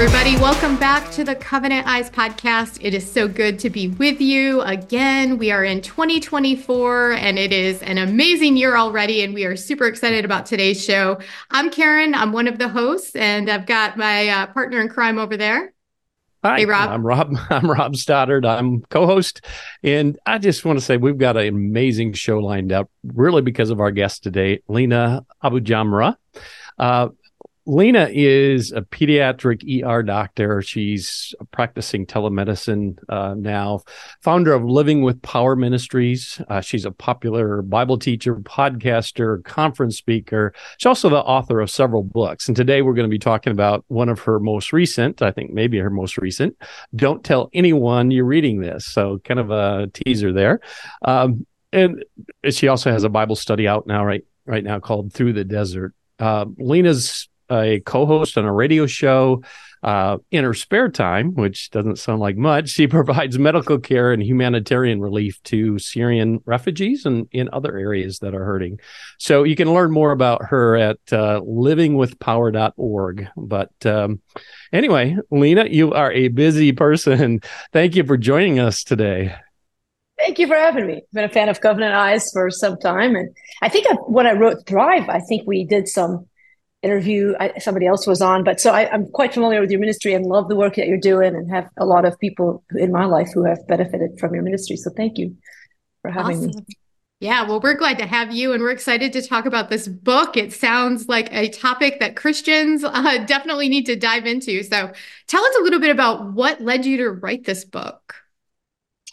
everybody. Welcome back to the Covenant Eyes podcast. It is so good to be with you again. We are in 2024 and it is an amazing year already. And we are super excited about today's show. I'm Karen. I'm one of the hosts, and I've got my uh, partner in crime over there. Hi, hey, Rob. I'm Rob. I'm Rob Stoddard. I'm co-host, and I just want to say we've got an amazing show lined up, really because of our guest today, Lina Abujamra. Uh, Lina is a pediatric ER doctor. She's practicing telemedicine uh, now, founder of Living with Power Ministries. Uh, she's a popular Bible teacher, podcaster, conference speaker. She's also the author of several books. And today we're going to be talking about one of her most recent, I think maybe her most recent, Don't Tell Anyone You're Reading This. So, kind of a teaser there. Um, and she also has a Bible study out now, right? Right now, called Through the Desert. Uh, Lina's a co-host on a radio show uh, in her spare time, which doesn't sound like much. She provides medical care and humanitarian relief to Syrian refugees and in other areas that are hurting. So you can learn more about her at uh, livingwithpower.org. But um, anyway, Lina, you are a busy person. Thank you for joining us today. Thank you for having me. I've been a fan of Covenant Eyes for some time, and I think I, when I wrote Thrive, I think we did some interview I, somebody else was on but so I, am quite familiar with your ministry and love the work that you're doing and have a lot of people in my life who have benefited from your ministry so thank you for having awesome. me yeah, well, we're glad to have you, and we're excited to talk about this book. It sounds like a topic that Christians uh, definitely need to dive into. So, tell us a little bit about what led you to write this book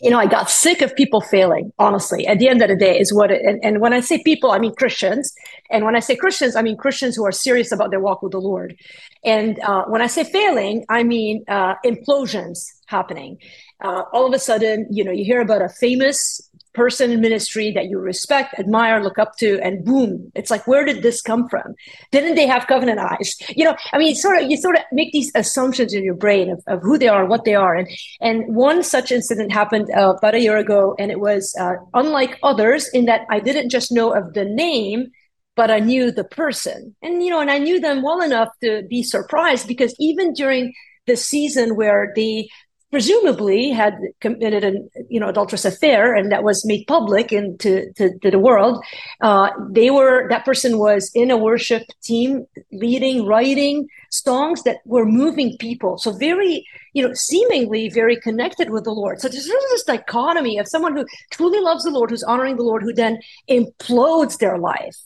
you know, I got sick of people failing, honestly, at the end of the day, is what it, and, and when I say people, I mean Christians. And when I say Christians, I mean Christians who are serious about their walk with the Lord. And uh, when I say failing, I mean uh, implosions happening. Uh, all of a sudden, you know, you hear about a famous person in ministry that you respect, admire, look up to, and boom, it's like, where did this come from? Didn't they have covenant eyes? You know, I mean, sort of, you sort of make these assumptions in your brain of, of who they are, what they are, and and one such incident happened uh, about a year ago, and it was uh, unlike others in that I didn't just know of the name. But I knew the person, and you know, and I knew them well enough to be surprised because even during the season where they presumably had committed an you know adulterous affair and that was made public into to, to the world. Uh, they were that person was in a worship team leading writing songs that were moving people so very you know seemingly very connected with the lord so there's this dichotomy of someone who truly loves the lord who's honoring the lord who then implodes their life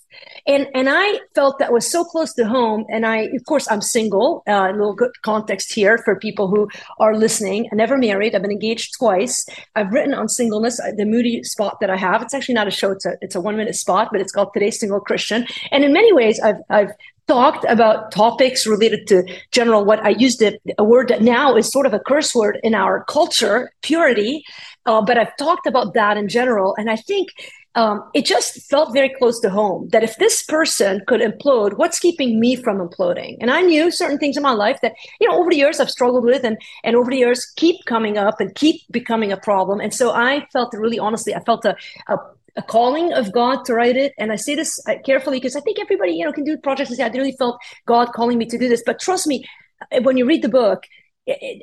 and and I felt that was so close to home. And I, of course, I'm single. Uh, a little good context here for people who are listening. I never married. I've been engaged twice. I've written on singleness. Uh, the Moody spot that I have. It's actually not a show. It's a it's a one minute spot, but it's called Today's Single Christian. And in many ways, I've I've talked about topics related to general what I used it, a word that now is sort of a curse word in our culture, purity. Uh, but I've talked about that in general, and I think um, it just felt very close to home that if this person could implode, what's keeping me from imploding? And I knew certain things in my life that, you know, over the years I've struggled with and, and over the years keep coming up and keep becoming a problem. And so I felt really honestly, I felt a, a a calling of God to write it. And I say this uh, carefully because I think everybody, you know, can do projects and say, I really felt God calling me to do this. But trust me, when you read the book,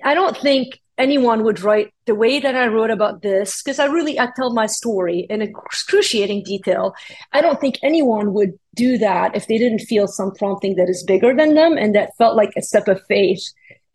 I don't think anyone would write the way that I wrote about this, because I really I tell my story in excruciating detail. I don't think anyone would do that if they didn't feel some prompting that is bigger than them and that felt like a step of faith.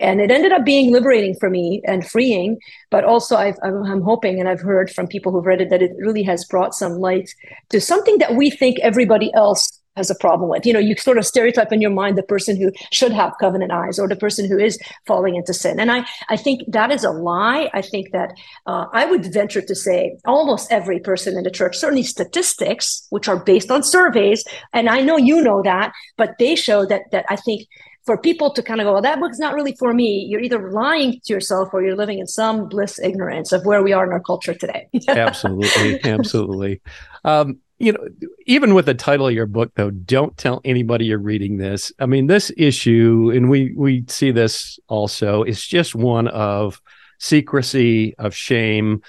And it ended up being liberating for me and freeing. But also, i am hoping, and I've heard from people who've read it, that it really has brought some light to something that we think everybody else has a problem with. You know, you sort of stereotype in your mind the person who should have covenant eyes or the person who is falling into sin. And I, I think that is a lie. I think that uh, I would venture to say almost every person in the church, certainly statistics, which are based on surveys, and I know you know that, but they show that that I think for people to kind of go, well, that book's not really for me, you're either lying to yourself or you're living in some bliss ignorance of where we are in our culture today. absolutely. Absolutely. Um, you know, even with the title of your book, though, don't tell anybody you're reading this. I mean, this issue, and we we see this also, is just one of secrecy, of shame.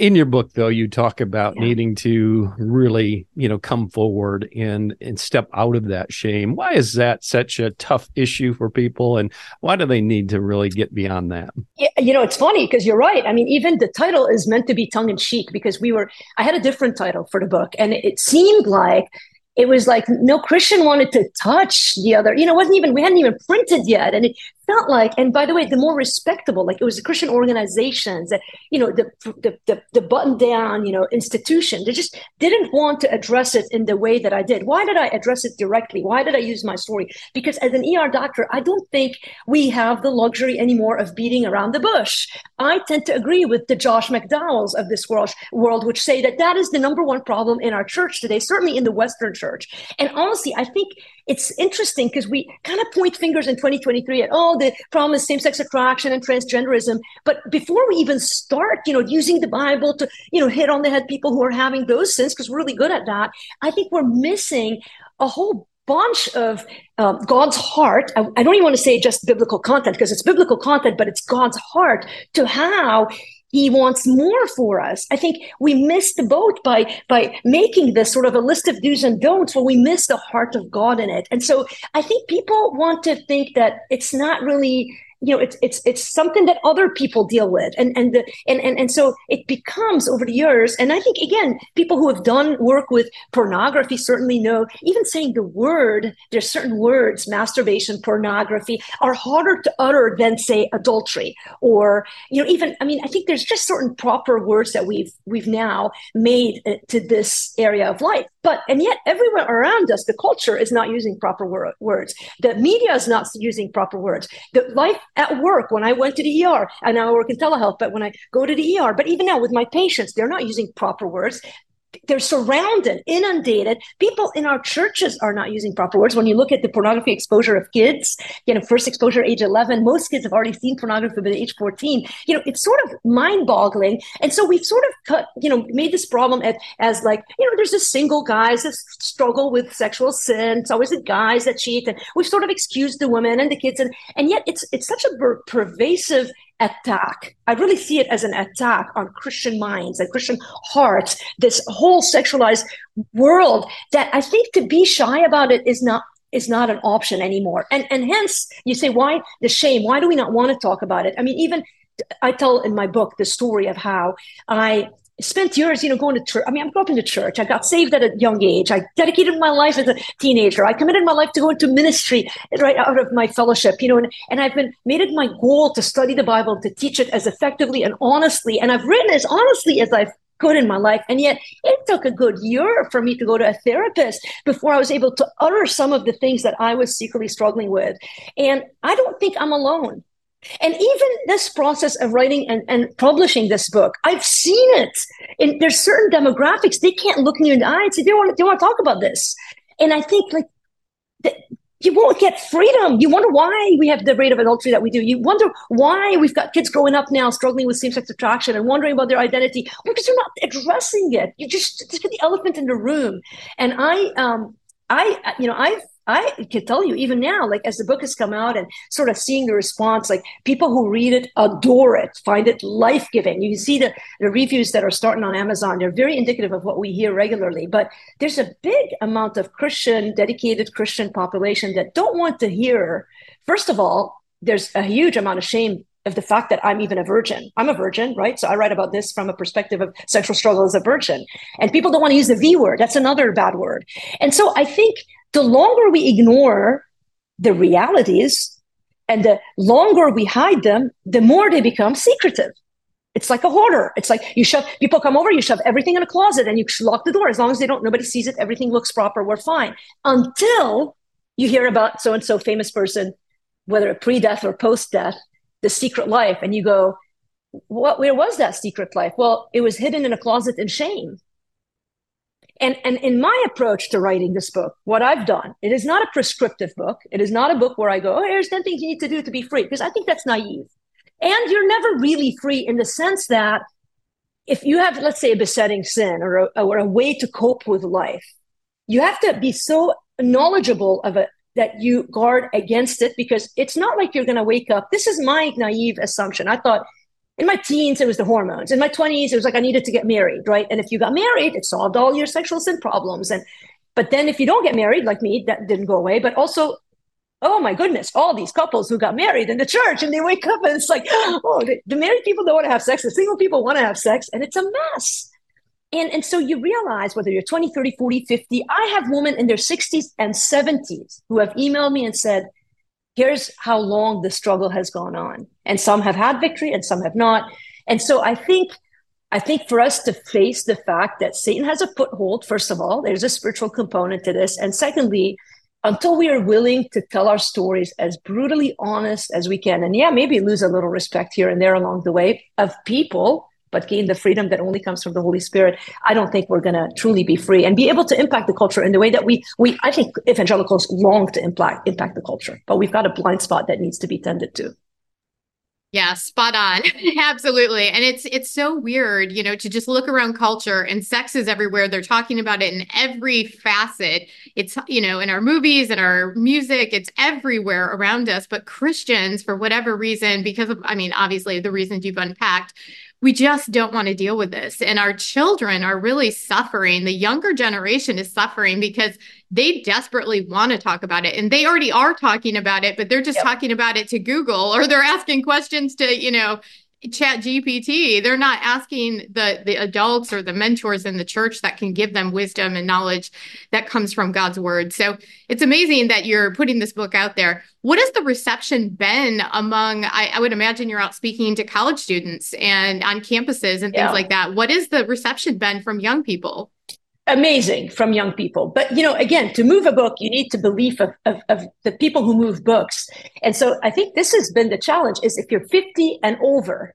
In your book though you talk about yeah. needing to really you know come forward and and step out of that shame why is that such a tough issue for people and why do they need to really get beyond that yeah, you know it's funny because you're right i mean even the title is meant to be tongue-in-cheek because we were i had a different title for the book and it seemed like it was like no Christian wanted to touch the other. You know, wasn't even we hadn't even printed yet, and it felt like. And by the way, the more respectable, like it was the Christian organizations that you know the the the, the button down, you know, institution. They just didn't want to address it in the way that I did. Why did I address it directly? Why did I use my story? Because as an ER doctor, I don't think we have the luxury anymore of beating around the bush. I tend to agree with the Josh McDowells of this world, world which say that that is the number one problem in our church today, certainly in the Western church. And honestly, I think it's interesting because we kind of point fingers in 2023 at oh the problem is same-sex attraction and transgenderism but before we even start you know using the bible to you know hit on the head people who are having those sins because we're really good at that i think we're missing a whole bunch of um, God's heart. I, I, don't even want to say just biblical content because it's biblical content, but it's God's heart to how he wants more for us. I think we missed the boat by by making this sort of a list of do's and don'ts where we miss the heart of God in it. And so I think people want to think that it's not really you know it's it's it's something that other people deal with. And and the, and, and and so it becomes over the years and i think again people who have done work with pornography certainly know even saying the word there's certain words masturbation pornography are harder to utter than say adultery. Or you know even i mean i think there's just certain proper words that we've we've now made uh, to this area of life. But and yet everywhere around us the culture is not using proper wor- words. The media is not using proper words. The life at work when I went to the ER. And now I work in telehealth, but when I go to the ER, but even now with my patients, they're not using proper words they're surrounded, inundated. People in our churches are not using proper words. When you look at the pornography exposure of kids, you know, first exposure age 11, most kids have already seen pornography by age 14. You know, it's sort of mind boggling. And so we've sort of cut, you know, made this problem as, as like, you know, there's just single guys that struggle with sexual sin. It's always the guys that cheat. And we've sort of excused the women and the kids. And, and yet it's, it's such a per- pervasive attack. I really see it as an attack on Christian minds and Christian hearts, this whole sexualized world that I think to be shy about it is not is not an option anymore. And and hence you say, why the shame? Why do we not want to talk about it? I mean, even I tell in my book the story of how I spent years, you know, going to church. I mean, I grew up in the church. I got saved at a young age. I dedicated my life as a teenager. I committed my life to go into ministry right out of my fellowship, you know, and, and I've been made it my goal to study the Bible, to teach it as effectively and honestly. And I've written as honestly as I've could in my life. And yet it took a good year for me to go to a therapist before I was able to utter some of the things that I was secretly struggling with. And I don't think I'm alone. And even this process of writing and, and publishing this book, I've seen it. And there's certain demographics, they can't look me in the eye and say, they want, they want to talk about this. And I think like you won't get freedom. You wonder why we have the rate of adultery that we do. You wonder why we've got kids growing up now struggling with same-sex attraction and wondering about their identity because you're not addressing it. You just just the elephant in the room. And I um I you know I've I can tell you, even now, like as the book has come out and sort of seeing the response, like people who read it adore it, find it life giving. You can see the, the reviews that are starting on Amazon. They're very indicative of what we hear regularly. But there's a big amount of Christian, dedicated Christian population that don't want to hear, first of all, there's a huge amount of shame of the fact that I'm even a virgin. I'm a virgin, right? So I write about this from a perspective of sexual struggle as a virgin. And people don't want to use the V word. That's another bad word. And so I think the longer we ignore the realities and the longer we hide them, the more they become secretive. It's like a hoarder. It's like you shove people come over, you shove everything in a closet and you lock the door. As long as they don't, nobody sees it, everything looks proper, we're fine. Until you hear about so and so famous person, whether pre-death or post-death, the secret life, and you go, What where was that secret life? Well, it was hidden in a closet in shame. And, and in my approach to writing this book, what I've done, it is not a prescriptive book. It is not a book where I go, oh, here's 10 things you need to do to be free, because I think that's naive. And you're never really free in the sense that if you have, let's say, a besetting sin or a, or a way to cope with life, you have to be so knowledgeable of it that you guard against it because it's not like you're going to wake up. This is my naive assumption. I thought In my teens, it was the hormones. In my 20s, it was like I needed to get married, right? And if you got married, it solved all your sexual sin problems. And but then if you don't get married, like me, that didn't go away. But also, oh my goodness, all these couples who got married in the church and they wake up and it's like, oh, the, married people don't want to have sex. The single people want to have sex, and it's a mess. And, and so you realize whether you're 20, 30, 40, 50, I have women in their 60s and 70s who have emailed me and said, here's how long the struggle has gone on. And some have had victory and some have not. And so I think I think for us to face the fact that Satan has a foothold, first of all, there's a spiritual component to this. And secondly, until we are willing to tell our stories as brutally honest as we can, and yeah, maybe lose a little respect here and there along the way of people, but gain the freedom that only comes from the Holy Spirit, I don't think we're going to truly be free and be able to impact the culture in the way that we, we I think evangelicals long to impact, impact the culture, but we've got a blind spot that needs to be tended to. Yeah, spot on. Absolutely. And it's it's so weird, you know, to just look around culture and sex is everywhere. They're talking about it in every facet. It's, you know, in our movies and our music, it's everywhere around us. But Christians, for whatever reason, because of I mean, obviously the reasons you've unpacked, we just don't want to deal with this. And our children are really suffering. The younger generation is suffering because they desperately want to talk about it. And they already are talking about it, but they're just yep. talking about it to Google or they're asking questions to, you know, chat gpt they're not asking the the adults or the mentors in the church that can give them wisdom and knowledge that comes from god's word. So it's amazing that you're putting this book out there. What has the reception been among i, I would imagine you're out speaking to college students and on campuses and things yeah. like that. What is the reception been from young people amazing from young people. But you know, again, to move a book, you need to believe of, of, of, the people who move books. And so I think this has been the challenge is if you're 50 and over,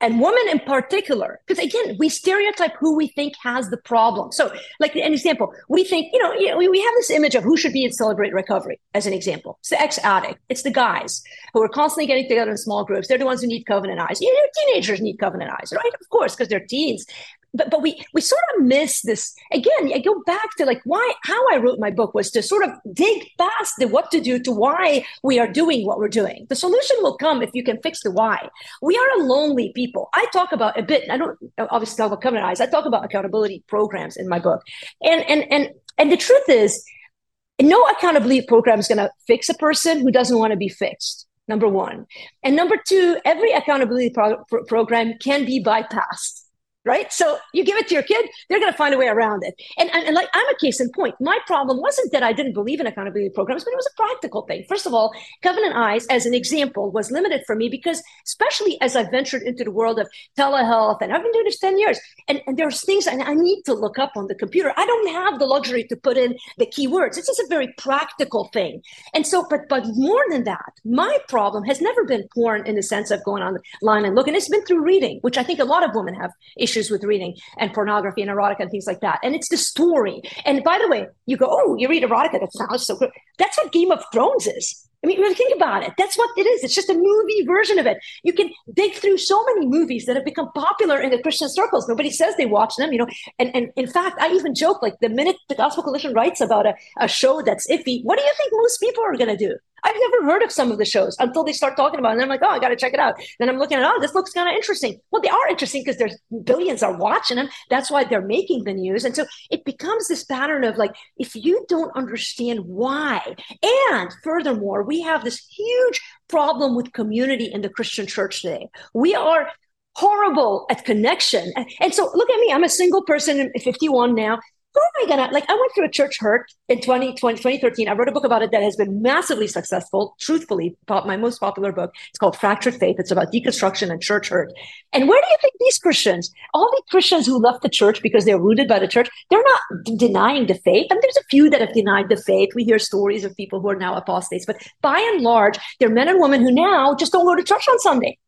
and women in particular, because again, we stereotype who we think has the problem. So, like an example, we think, you know, you know, we have this image of who should be in celebrate recovery as an example. It's the ex-addict, it's the guys who are constantly getting together in small groups. They're the ones who need covenant eyes. You know, teenagers need covenant eyes, right? Of course, because they're teens but but we we sort of miss this again. I go back to like why how I wrote my book was to sort of dig past the what to do to why we are doing what we're doing. The solution will come if you can fix the why. We are a lonely people. I talk about a bit. I don't obviously talk about covenant eyes. I talk about accountability programs in my book, and and and and the truth is, no accountability program is going to fix a person who doesn't want to be fixed number one. And number two, every accountability pro- pro- program can be bypassed right? So you give it to your kid, they're going to find a way around it. And, and, and, like I'm a case in point. My problem wasn't that I didn't believe in accountability programs, but it was a practical thing. First of all, Covenant Eyes, as an example, was limited for me because, especially as I ventured into the world of telehealth, and I've been doing this 10 years, and, and there's things I, I need to look up on the computer. I don't have the luxury to put in the keywords. It's just a very practical thing. And so, but but more than that, my problem has never been porn in the sense of going online and looking. It's been through reading, which I think a lot of women have issues with reading and pornography and erotica and things like that. And it's the story. And by the way, you go, oh, you read erotica. That sounds so good. That's what Game of Thrones is. I mean, really think about it. That's what it is. It's just a movie version of it. You can dig through so many movies that have become popular in the Christian circles. Nobody says they watch them, you know. And and in fact, I even joke like the minute the Gospel Coalition writes about a, a show that's iffy, what do you think most people are going to do? I've never heard of some of the shows until they start talking about it. And I'm like, oh, I got to check it out. Then I'm looking at, oh, this looks kind of interesting. Well, they are interesting because there's billions are watching them. That's why they're making the news. And so it becomes this pattern of like, if you don't understand why, and furthermore, we have this huge problem with community in the Christian church today. We are horrible at connection. And so look at me, I'm a single person, 51 now Oh who am I gonna like? I went through a church hurt in 2020, 2013. I wrote a book about it that has been massively successful. Truthfully, my most popular book. It's called Fractured Faith. It's about deconstruction and church hurt. And where do you think these Christians, all the Christians who left the church because they're rooted by the church, they're not d- denying the faith. I mean, there's a few that have denied the faith. We hear stories of people who are now apostates, but by and large, they're men and women who now just don't go to church on Sunday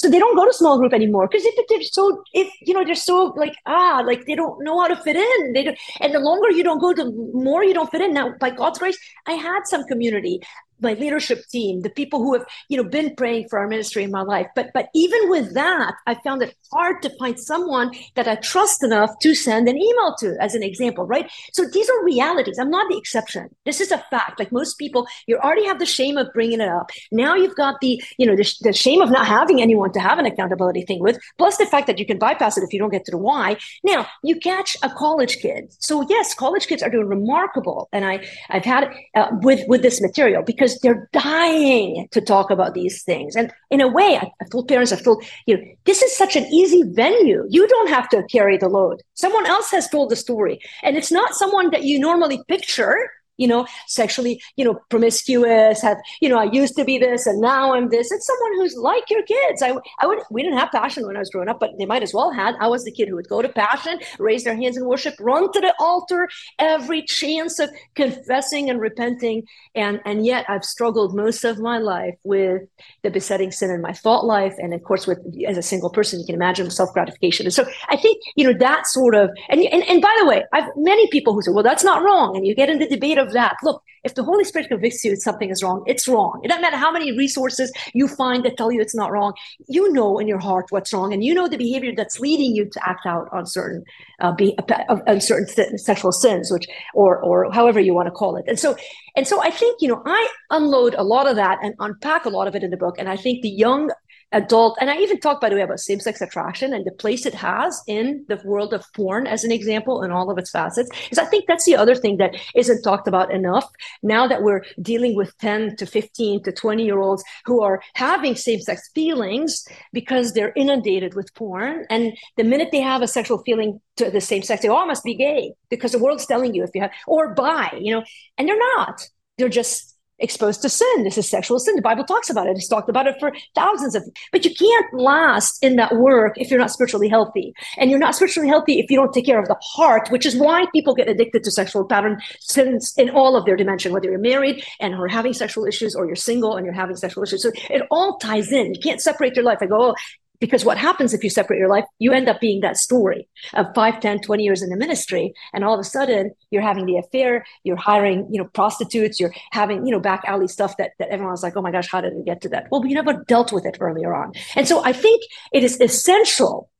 so they don't go to small group anymore because if they're so if you know they're so like ah like they don't know how to fit in. They don't and the longer you don't go the more you don't fit in. Now by god's grace i had some community my leadership team, the people who have, you know, been praying for our ministry in my life. But but even with that, I found it hard to find someone that I trust enough to send an email to, as an example, right? So these are realities. I'm not the exception. This is a fact. Like most people, you already have the shame of bringing it up. Now you've got the, you know, the, the shame of not having anyone to have an accountability thing with, plus the fact that you can bypass it if you don't get to the why. Now you catch a college kid. So yes, college kids are doing remarkable, and I I've had uh, with with this material because they're dying to talk about these things. And in a way, I, I've told parents, I've told you know, this is such an easy venue. You don't have to carry the load. Someone else has told the story, and it's not someone that you normally picture you know, sexually, you know, promiscuous, have, you know, I used to be this and now I'm this. It's someone who's like your kids. I, I would, we didn't have passion when I was growing up, but they might as well had. I was the kid who would go to passion, raise their hands in worship, run to the altar every chance of confessing and repenting. And, and yet I've struggled most of my life with the besetting sin in my thought life. And of course, with, as a single person, you can imagine self gratification. And so I think, you know, that sort of, and, and, and by the way, I've many people who say, well, that's not wrong. And you get in the debate of that. Look, if the Holy Spirit convicts you that something is wrong, it's wrong. It doesn't matter how many resources you find that tell you it's not wrong. You know in your heart what's wrong, and you know the behavior that's leading you to act out on certain uh, be, uh, on certain sexual sins, which or or however you want to call it. And so and so I think you know I unload a lot of that and unpack a lot of it in the book. And I think the young adult and i even talk by the way about same-sex attraction and the place it has in the world of porn as an example in all of its facets. Is i think that's the other thing that isn't talked about enough. Now that we're dealing with 10 to 15 to 20 year olds who are having same-sex feelings because they're inundated with porn and the minute they have a sexual feeling to the same sex they all must be gay because the world's telling you if you have or bi you know and they're not. They're just exposed to sin. This is sexual sin. The Bible talks about it. It's talked about it for thousands of. But you can't last in that work if you're not spiritually healthy, and you're not spiritually healthy if you don't take care of the heart, which is why people get addicted to sexual pattern sins in all of their dimension. Whether you're married and are having sexual issues, or you're single and you're having sexual issues, so it all ties in. You can't separate your life. I go, oh, because what happens if you separate your life you end up being that story of 5 10 20 years in the ministry and all of a sudden you're having the affair you're hiring you know prostitutes you're having you know back alley stuff that, that everyone's like oh my gosh how did it get to that well we never dealt with it earlier on and so i think it is essential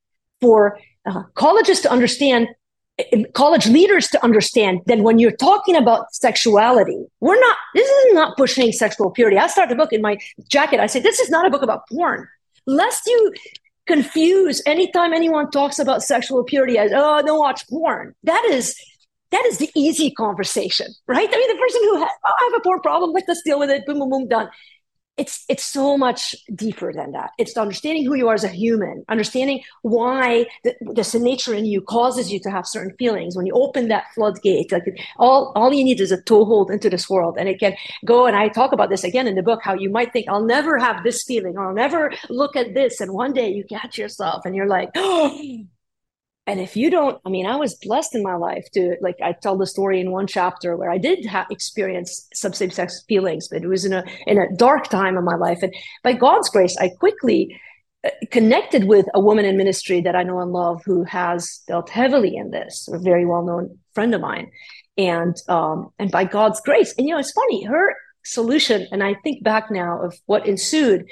for uh, colleges to understand college leaders to understand that when you're talking about sexuality, we're not, this is not pushing sexual purity. I start the book in my jacket. I say, this is not a book about porn lest you confuse anytime anyone talks about sexual purity as oh don't watch porn. That is that is the easy conversation right? I mean the person who has oh, i have a porn problem let's deal with it boom boom boom done it's it's so much deeper than that. It's understanding who you are as a human understanding why the, the nature in you causes you to have certain feelings. When you open that floodgate like all all you need is a toehold into this world. And it can go and i talk about this again in the book how you might think i'll never have this feeling or i'll never look at this and one day you catch yourself and you're like oh and if you don't i mean i was blessed in my life to like i tell the story in one chapter where i did have experience some same-sex feelings but it was in a in a dark time in my life. And by god's grace i quickly uh, connected with a woman in ministry that i know and love who has dealt heavily in this a very well-known friend of mine. And um and by god's grace and you know it's funny her solution and i think back now of what ensued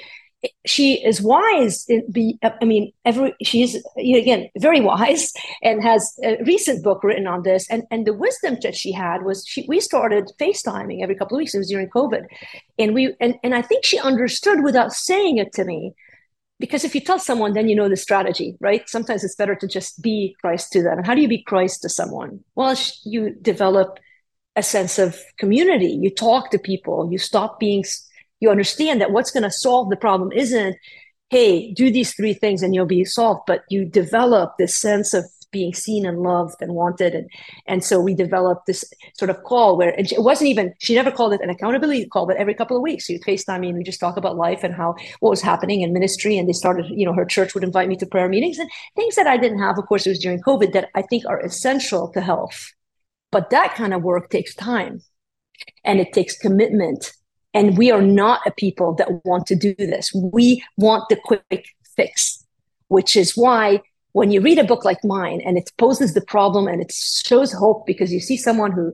she is wise be i mean every she's again very wise and has a recent book written on this. And and the wisdom that she had was she we started facetiming every couple of weeks. It was during covid. And we and, and i think she understood without saying it to me. Because if you tell someone then you know the strategy right? Sometimes it's better to just be christ to them. And how do you be christ to someone? Well you develop a sense of community. You talk to people. You stop being you understand that what's going to solve the problem isn't hey do these three things and you'll be solved but you develop this sense of being seen and loved and wanted. And and so we developed this sort of call where it wasn't even she never called it an accountability call but every couple of weeks you'd facetime me and we just talk about life and how what was happening in ministry and they started you know her church would invite me to prayer meetings and things that i didn't have. Of course it was during covid that i think are essential to health but that kind of work takes time and it takes commitment and we are not a people that want to do this. We want the quick fix, which is why when you read a book like mine and it poses the problem and it shows hope because you see someone who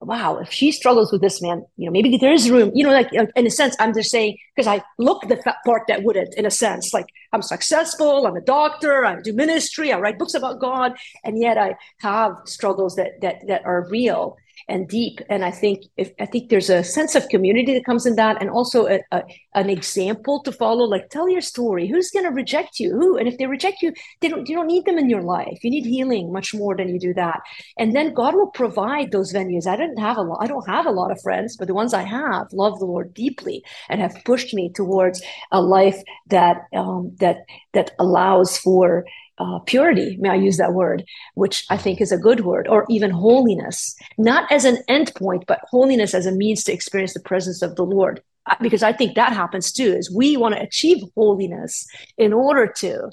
wow, if she struggles with this man, you know, maybe there is room, you know, like in a sense, I'm just saying, because I look the part that wouldn't, in a sense, like I'm successful, I'm a doctor, I do ministry, I write books about God, and yet I have struggles that that that are real and deep. And I think if I think there's a sense of community that comes in that, and also a, a, an example to follow. Like, tell your story. Who's going to reject you? Who? And if they reject you, they don't. You don't need them in your life. You need healing much more than you do that. And then God will provide those venues. I didn't have a lot. I don't have a lot of friends, but the ones I have love the Lord deeply and have pushed me towards a life that um, that that allows for uh, purity, may I use that word, which I think is a good word, or even holiness, not as an endpoint, but holiness as a means to experience the presence of the Lord. Because I think that happens too, is we want to achieve holiness in order to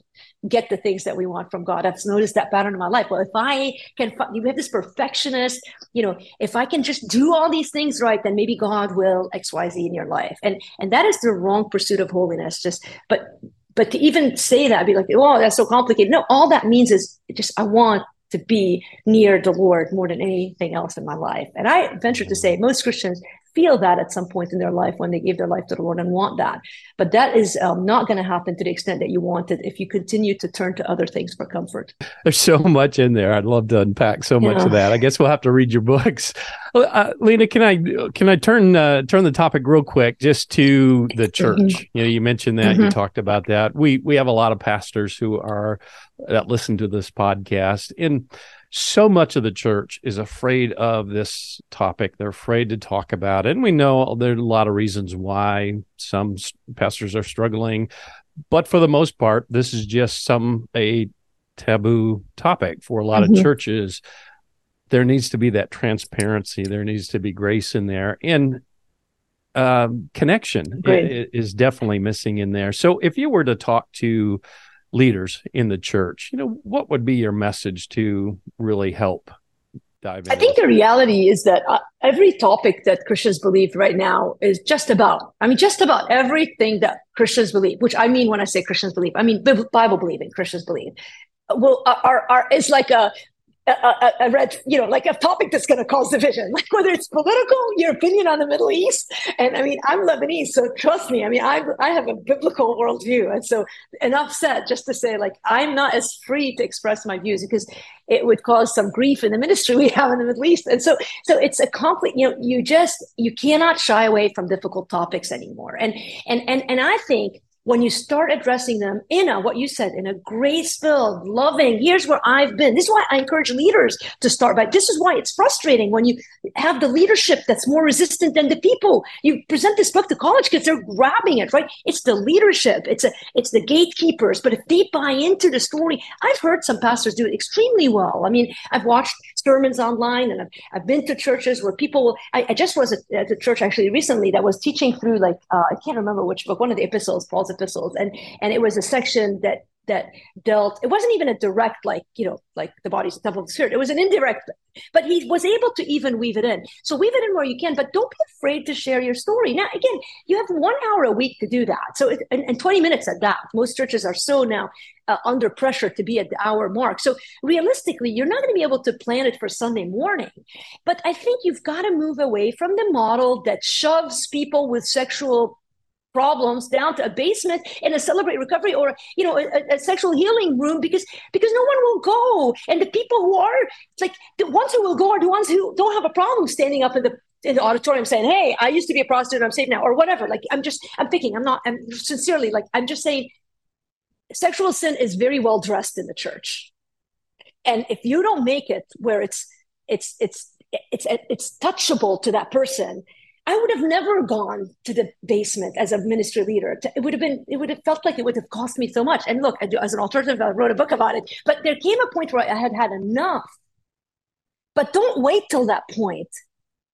get the things that we want from God. I've noticed that pattern in my life. Well, if I can, you have this perfectionist, you know, if I can just do all these things right, then maybe God will X, Y, Z in your life. And and that is the wrong pursuit of holiness. Just, but but to even say that, I'd be like, oh, that's so complicated. No, all that means is just I want to be near the Lord more than anything else in my life. And I venture to say most Christians feel that at some point in their life when they gave their life to the Lord and want that. But that is um, not going to happen to the extent that you want it if you continue to turn to other things for comfort. There's so much in there. I'd love to unpack so much yeah. of that. I guess we'll have to read your books. Uh, Lina, can I can I turn uh, turn the topic real quick just to the mm-hmm. church? Mm-hmm. You know, you mentioned that mm-hmm. you talked about that. We we have a lot of pastors who are that listen to this podcast and so much of the church is afraid of this topic. They're afraid to talk about it. And we know there are a lot of reasons why some pastors are struggling. But for the most part, this is just some a taboo topic for a lot mm-hmm. of churches. There needs to be that transparency. There needs to be grace in there. And um, connection is definitely missing in there. So if you were to talk to leaders in the church, you know, what would be your message to really help dive in? I think the reality is that uh, every topic that Christians believe right now is just about, I mean, just about everything that Christians believe, which I mean when I say Christians believe, I mean Bible believing Christians believe, will are, are is like a a, a, red, you know, like a topic that's going to cause division, like whether it's political, your opinion on the Middle East. And I mean, I'm Lebanese, so trust me. I mean, I I have a biblical worldview, and so enough said. Just to say, like, I'm not as free to express my views because it would cause some grief in the ministry we have in the Middle East. And so, so it's a complete. You know, you just you cannot shy away from difficult topics anymore. And and and and I think when you start addressing them in a what you said in a grace filled loving here's where i've been. This is why i encourage leaders to start by this is why it's frustrating when you have the leadership that's more resistant than the people. You present this book to college kids they're grabbing it right? It's the leadership. It's a it's the gatekeepers. But if they buy into the story i've heard some pastors do it extremely well. I mean i've watched sermons online and I've, I've been to churches where people I, I just was at, at a church actually recently that was teaching through like uh, I can't remember which book one of the epistles Paul's epistles. And and it was a section that that dealt it wasn't even a direct like you know like the body's the temple of the spirit. It was an indirect but he was able to even weave it in. So weave it in where you can but don't be afraid to share your story. Now again you have one hour a week to do that. So it, and, and 20 minutes at that. Most churches are so now uh, under pressure to be at the hour mark. So realistically you're not going to be able to plan it for sunday morning but i think you've got to move away from the model that shoves people with sexual problems down to a basement in a celebrate recovery or you know a, a, sexual healing room because because no one will go. And the people who are like the ones who will go are the ones who don't have a problem standing up in the in the auditorium saying hey i used to be a prostitute. I'm safe now or whatever. Like i'm just i'm thinking i'm not i'm sincerely like i'm just saying sexual sin is very well dressed in the church. And if you don't make it where it's it's it's it's it's touchable to that person I would have never gone to the basement as a ministry leader. It would have been, it would have felt like it would have cost me so much. And look, as an alternative, I wrote a book about it. But there came a point where I had had enough. But don't wait till that point.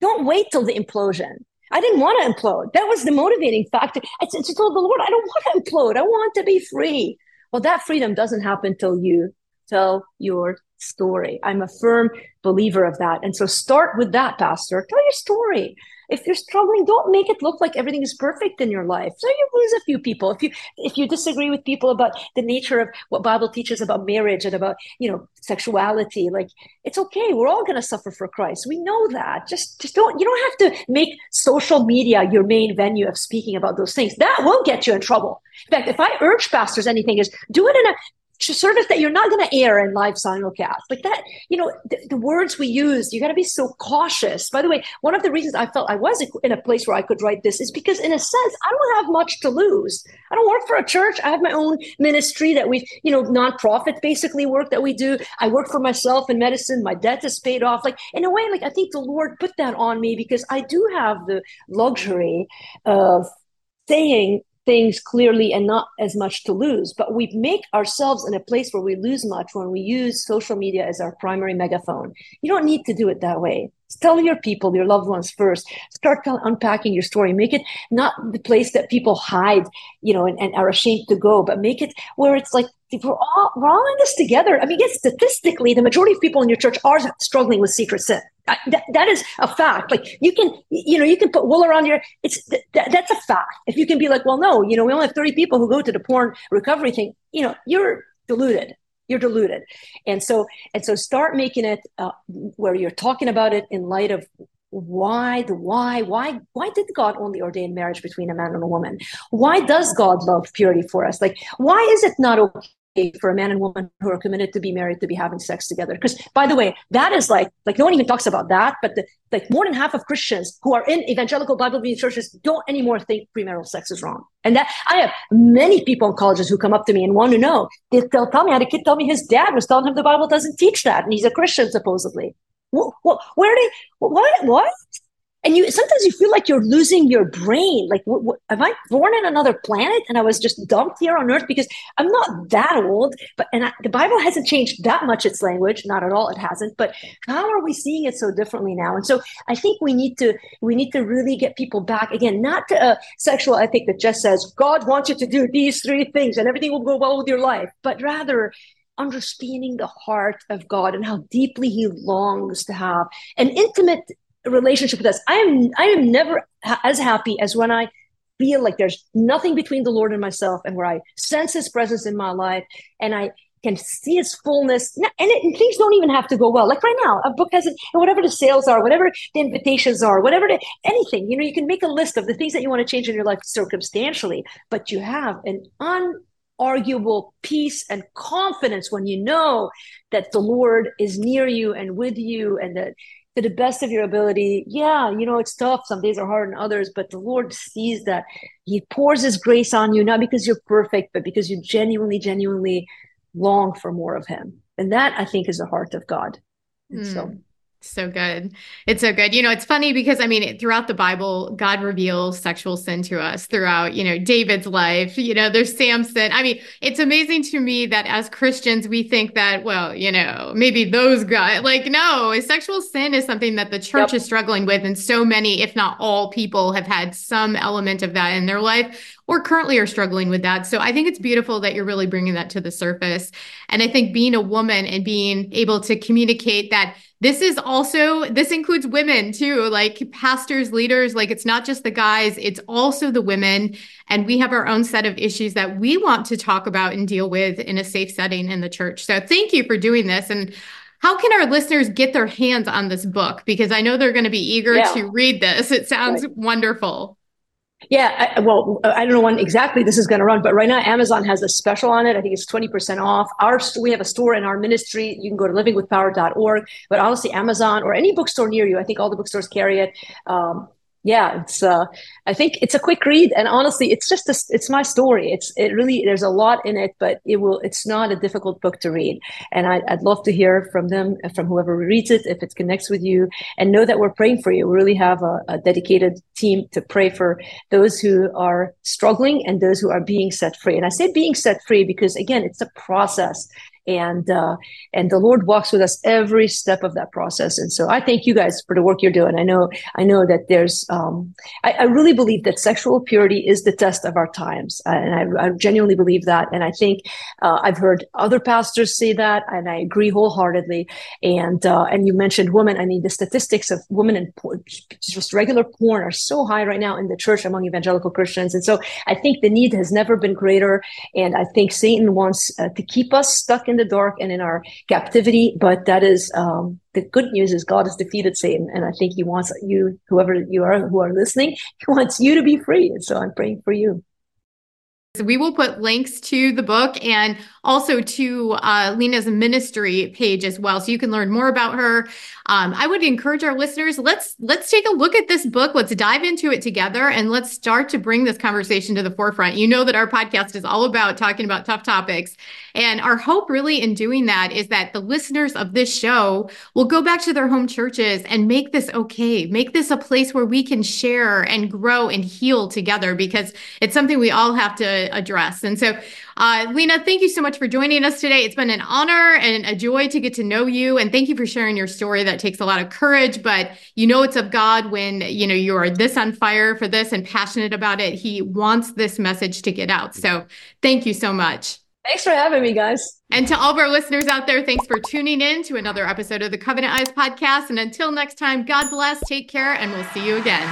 Don't wait till the implosion. I didn't want to implode. That was the motivating factor. I, I told the Lord, I don't want to implode. I want to be free. Well, that freedom doesn't happen till you tell your story. I'm a firm believer of that. And so start with that, Pastor. Tell your story. If you're struggling, don't make it look like everything is perfect in your life. So you lose a few people. If you if you disagree with people about the nature of what Bible teaches about marriage and about, you know, sexuality, like it's okay. We're all gonna suffer for Christ. We know that. Just just don't you don't have to make social media your main venue of speaking about those things. That will get you in trouble. In fact, if I urge pastors anything is do it in a service that you're not going to air in live simulcast like that you know the, the words we use you got to be so cautious. By the way one of the reasons i felt i was in a place where i could write this is because in a sense i don't have much to lose. I don't work for a church. I have my own ministry that we you know nonprofit basically work that we do. I work for myself in medicine. My debt is paid off. Like in a way like i think the lord put that on me because i do have the luxury of saying things clearly and not as much to lose. But we make ourselves in a place where we lose much when we use social media as our primary megaphone. You don't need to do it that way. Tell your people, your loved ones first. Start unpacking your story. Make it not the place that people hide, you know, and, and are ashamed to go, but make it where it's like we're all we're all in this together. I mean, yes, statistically, the majority of people in your church are struggling with secret sin that, that is a fact. Like you can, you know, you can put wool around your. It's that, that's a fact. If you can be like, well, no, you know, we only have thirty people who go to the porn recovery thing. You know, you're deluded. You're deluded, and so and so start making it uh, where you're talking about it in light of why the why why why did god only ordain marriage between a man and a woman? Why does god love purity for us? Like why is it not okay for a man and woman who are committed to be married to be having sex together. Because by the way that is like like no one even talks about that but the, like more than half of christians who are in evangelical bible believing churches don't anymore think premarital sex is wrong. And that i have many people in colleges who come up to me and want to know they, they'll tell me I had a kid tell me his dad was telling him the bible doesn't teach that and he's a christian supposedly. What, what, where did what what and you sometimes you feel like you're losing your brain. Like what, what, am i born in another planet and i was just dumped here on earth? Because i'm not that old but and I, the bible hasn't changed that much its language not at all it hasn't but how are we seeing it so differently now? And so i think we need to we need to really get people back again not to a sexual ethic that just says god wants you to do these three things and everything will go well with your life but rather understanding the heart of God and how deeply He longs to have an intimate relationship with us. I am I am never ha- as happy as when I feel like there's nothing between the Lord and myself, and where I sense His presence in my life, and I can see His fullness. And, it, and things don't even have to go well. Like right now, a book hasn't, whatever the sales are, whatever the invitations are, whatever the, anything. You know, you can make a list of the things that you want to change in your life circumstantially, but you have an un arguable peace and confidence when you know that the Lord is near you and with you and that to the best of your ability. Yeah, you know, it's tough. Some days are harder than others, but the Lord sees that He pours His grace on you, not because you're perfect, but because you genuinely, genuinely long for more of Him. And that I think is the heart of God. Mm. So so good. It's so good. You know, it's funny because I mean, throughout the Bible, God reveals sexual sin to us throughout, you know, David's life. You know, there's Samson. I mean, it's amazing to me that as Christians, we think that, well, you know, maybe those guys, like, no, sexual sin is something that the church yep. is struggling with. And so many, if not all people, have had some element of that in their life or currently are struggling with that. So I think it's beautiful that you're really bringing that to the surface. And I think being a woman and being able to communicate that this is also this includes women too like pastors leaders like it's not just the guys it's also the women and we have our own set of issues that we want to talk about and deal with in a safe setting in the church so thank you for doing this and how can our listeners get their hands on this book because i know they're going to be eager yeah. to read this it sounds right. wonderful yeah, I, well, I don't know when exactly this is going to run, but right now Amazon has a special on it. I think it's 20% off. Our we have a store in our ministry. You can go to livingwithpower.org, but honestly, Amazon or any bookstore near you, I think all the bookstores carry it. Um, yeah, it's uh, I think it's a quick read, and honestly, it's just a, it's my story. It's it really there's a lot in it, but it will it's not a difficult book to read, and I, would love to hear from them, from whoever reads it, if it connects with you, and know that we're praying for you. We really have a, a dedicated team to pray for those who are struggling and those who are being set free. And I say being set free because again, it's a process. And uh, and the Lord walks with us every step of that process. And so I thank you guys for the work you're doing. I know I know that there's um, I, I, really believe that sexual purity is the test of our times, uh, and I, I, genuinely believe that. And I think uh, I've heard other pastors say that, and I agree wholeheartedly. And uh, and you mentioned women. I mean, the statistics of women in porn, just regular porn are so high right now in the church among evangelical Christians. And so I think the need has never been greater. And I think Satan wants uh, to keep us stuck in the dark and in our captivity. But that is um, the good news is God has defeated Satan. And I think he wants you, whoever you are who are listening, he wants you to be free. And so I'm praying for you. So we will put links to the book and also to uh, Lina's ministry page as well, so you can learn more about her. Um, I would encourage our listeners let's let's take a look at this book. Let's dive into it together, and let's start to bring this conversation to the forefront. You know that our podcast is all about talking about tough topics, and our hope really in doing that is that the listeners of this show will go back to their home churches and make this okay, make this a place where we can share and grow and heal together because it's something we all have to address. And so, uh, Lina, thank you so much for joining us today. It's been an honor and a joy to get to know you. And thank you for sharing your story. That takes a lot of courage, but you know it's of God when you know you are this on fire for this and passionate about it. He wants this message to get out. So thank you so much. Thanks for having me, guys. And to all of our listeners out there, thanks for tuning in to another episode of the Covenant Eyes podcast. And until next time, God bless, take care, and we'll see you again.